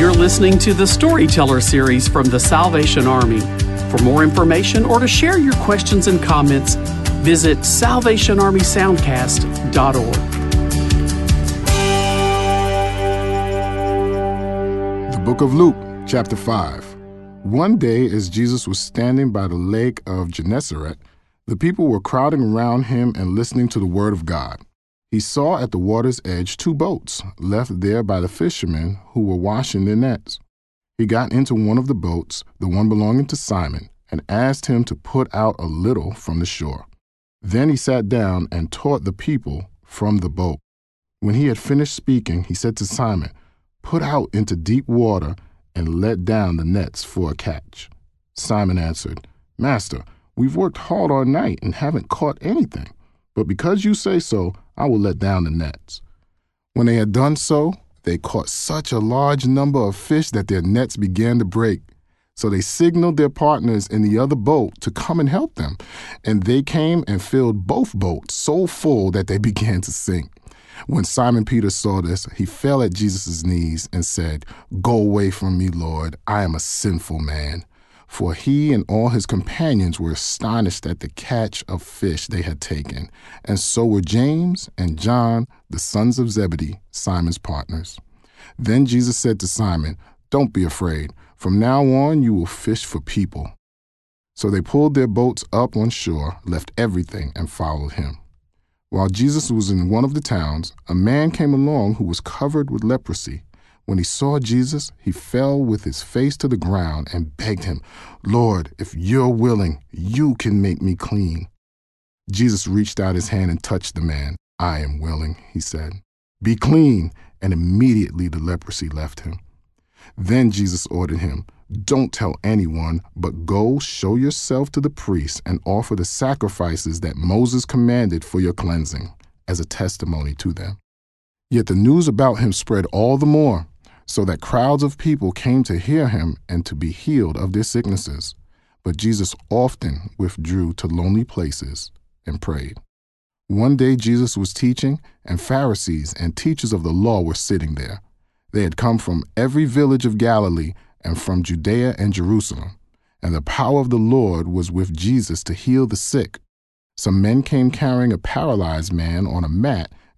You're listening to the Storyteller series from the Salvation Army. For more information or to share your questions and comments, visit salvationarmysoundcast.org. The Book of Luke, chapter 5. One day, as Jesus was standing by the lake of Gennesaret, the people were crowding around him and listening to the word of God. He saw at the water's edge two boats, left there by the fishermen who were washing their nets. He got into one of the boats, the one belonging to Simon, and asked him to put out a little from the shore. Then he sat down and taught the people from the boat. When he had finished speaking, he said to Simon, Put out into deep water and let down the nets for a catch. Simon answered, Master, we've worked hard all night and haven't caught anything. But because you say so, I will let down the nets. When they had done so, they caught such a large number of fish that their nets began to break. So they signaled their partners in the other boat to come and help them. And they came and filled both boats so full that they began to sink. When Simon Peter saw this, he fell at Jesus' knees and said, Go away from me, Lord. I am a sinful man for he and all his companions were astonished at the catch of fish they had taken, and so were James and John, the sons of Zebedee, Simon's partners. Then Jesus said to Simon, Don't be afraid. From now on, you will fish for people. So they pulled their boats up on shore, left everything, and followed him. While Jesus was in one of the towns, a man came along who was covered with leprosy. When he saw Jesus, he fell with his face to the ground and begged him, Lord, if you're willing, you can make me clean. Jesus reached out his hand and touched the man. I am willing, he said. Be clean. And immediately the leprosy left him. Then Jesus ordered him, Don't tell anyone, but go show yourself to the priest and offer the sacrifices that Moses commanded for your cleansing, as a testimony to them. Yet the news about him spread all the more so that crowds of people came to hear him and to be healed of their sicknesses. But Jesus often withdrew to lonely places and prayed. One day Jesus was teaching, and Pharisees and teachers of the law were sitting there. They had come from every village of Galilee and from Judea and Jerusalem, and the power of the Lord was with Jesus to heal the sick. Some men came carrying a paralyzed man on a mat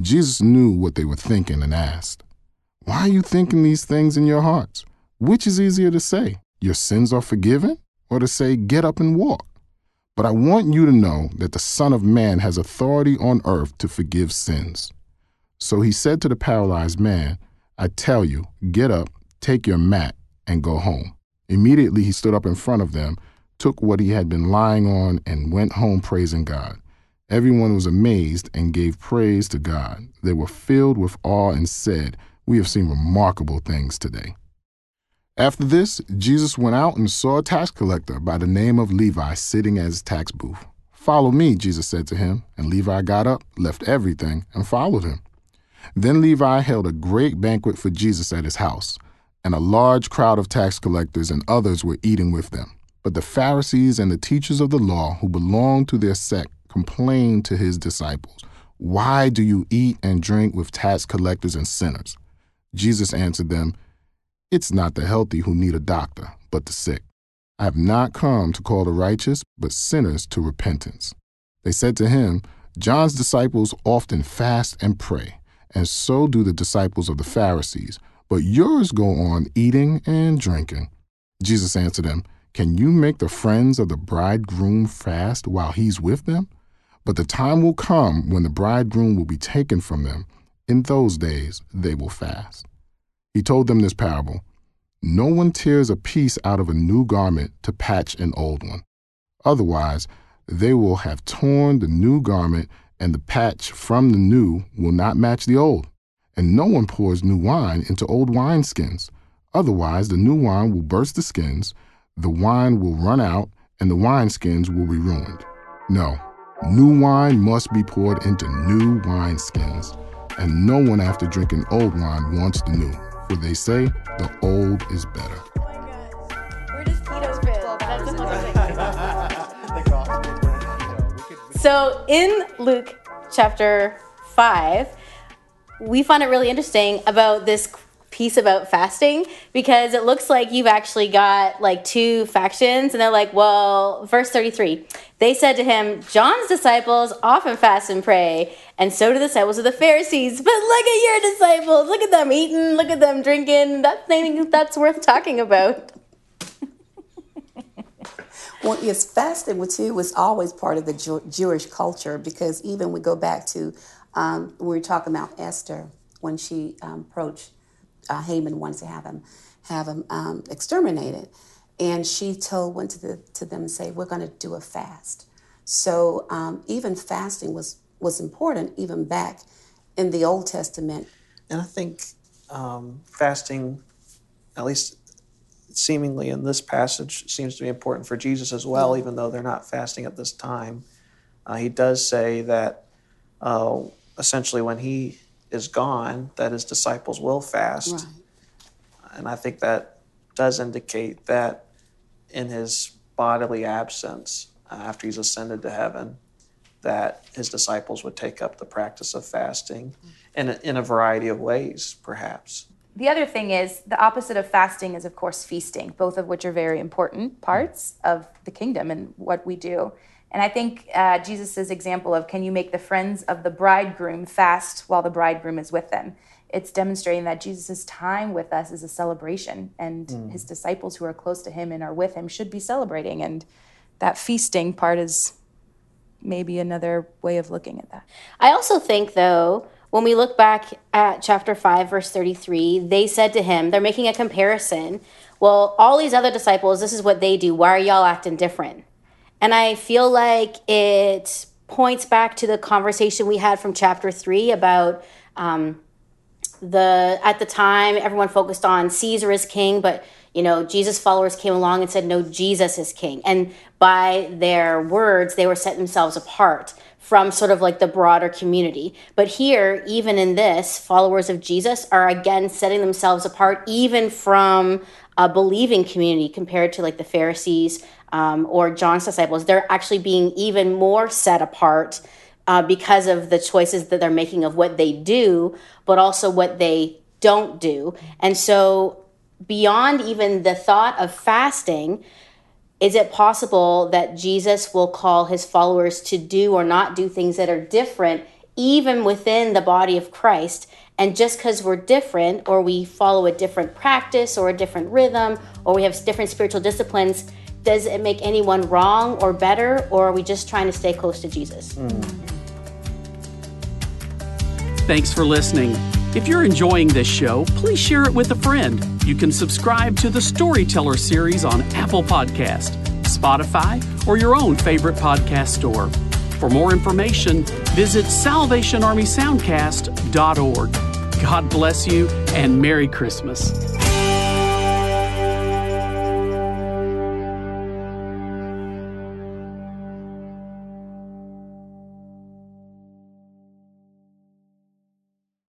Jesus knew what they were thinking and asked, Why are you thinking these things in your hearts? Which is easier to say, your sins are forgiven, or to say, get up and walk? But I want you to know that the Son of Man has authority on earth to forgive sins. So he said to the paralyzed man, I tell you, get up, take your mat, and go home. Immediately he stood up in front of them, took what he had been lying on, and went home praising God. Everyone was amazed and gave praise to God. They were filled with awe and said, We have seen remarkable things today. After this, Jesus went out and saw a tax collector by the name of Levi sitting at his tax booth. Follow me, Jesus said to him, and Levi got up, left everything, and followed him. Then Levi held a great banquet for Jesus at his house, and a large crowd of tax collectors and others were eating with them. But the Pharisees and the teachers of the law who belonged to their sect complained to his disciples, Why do you eat and drink with tax collectors and sinners? Jesus answered them, it's not the healthy who need a doctor, but the sick. I have not come to call the righteous, but sinners to repentance. They said to him, John's disciples often fast and pray, and so do the disciples of the Pharisees, but yours go on eating and drinking. Jesus answered them, Can you make the friends of the bridegroom fast while he's with them? But the time will come when the bridegroom will be taken from them. In those days they will fast. He told them this parable No one tears a piece out of a new garment to patch an old one. Otherwise, they will have torn the new garment, and the patch from the new will not match the old. And no one pours new wine into old wineskins. Otherwise, the new wine will burst the skins, the wine will run out, and the wineskins will be ruined. No, new wine must be poured into new wineskins, and no one after drinking old wine wants the new, for they say the old is better. So in Luke chapter 5, we find it really interesting about this piece about fasting because it looks like you've actually got like two factions and they're like well verse 33 they said to him john's disciples often fast and pray and so do the disciples of the pharisees. But look at your disciples. Look at them eating. Look at them drinking. That's that's worth talking about well yes fasting too was always part of the Jew- jewish culture because even we go back to um, we were talking about esther when she um, approached uh, Haman wanted to have him have him um, exterminated, and she told went to the to them and say, "We're going to do a fast." So um, even fasting was was important even back in the Old Testament. And I think um, fasting, at least seemingly in this passage, seems to be important for Jesus as well, even though they're not fasting at this time. Uh, he does say that uh, essentially when he is gone, that his disciples will fast. Right. And I think that does indicate that in his bodily absence, uh, after he's ascended to heaven, that his disciples would take up the practice of fasting in a, in a variety of ways, perhaps. The other thing is the opposite of fasting is, of course, feasting, both of which are very important parts of the kingdom and what we do. And I think uh, Jesus' example of can you make the friends of the bridegroom fast while the bridegroom is with them? It's demonstrating that Jesus' time with us is a celebration, and mm. his disciples who are close to him and are with him should be celebrating. And that feasting part is maybe another way of looking at that. I also think, though, when we look back at chapter 5, verse 33, they said to him, they're making a comparison. Well, all these other disciples, this is what they do. Why are y'all acting different? And I feel like it points back to the conversation we had from chapter three about um, the at the time everyone focused on Caesar as king, but you know Jesus followers came along and said no, Jesus is king, and by their words they were setting themselves apart from sort of like the broader community. But here, even in this, followers of Jesus are again setting themselves apart, even from a believing community compared to like the Pharisees um, or John's disciples, they're actually being even more set apart uh, because of the choices that they're making of what they do, but also what they don't do. And so, beyond even the thought of fasting, is it possible that Jesus will call his followers to do or not do things that are different, even within the body of Christ? And just because we're different, or we follow a different practice, or a different rhythm, or we have different spiritual disciplines, does it make anyone wrong or better, or are we just trying to stay close to Jesus? Mm. Thanks for listening. If you're enjoying this show, please share it with a friend. You can subscribe to the Storyteller series on Apple Podcast, Spotify, or your own favorite podcast store. For more information, visit salvationarmysoundcast.org. God bless you and Merry Christmas.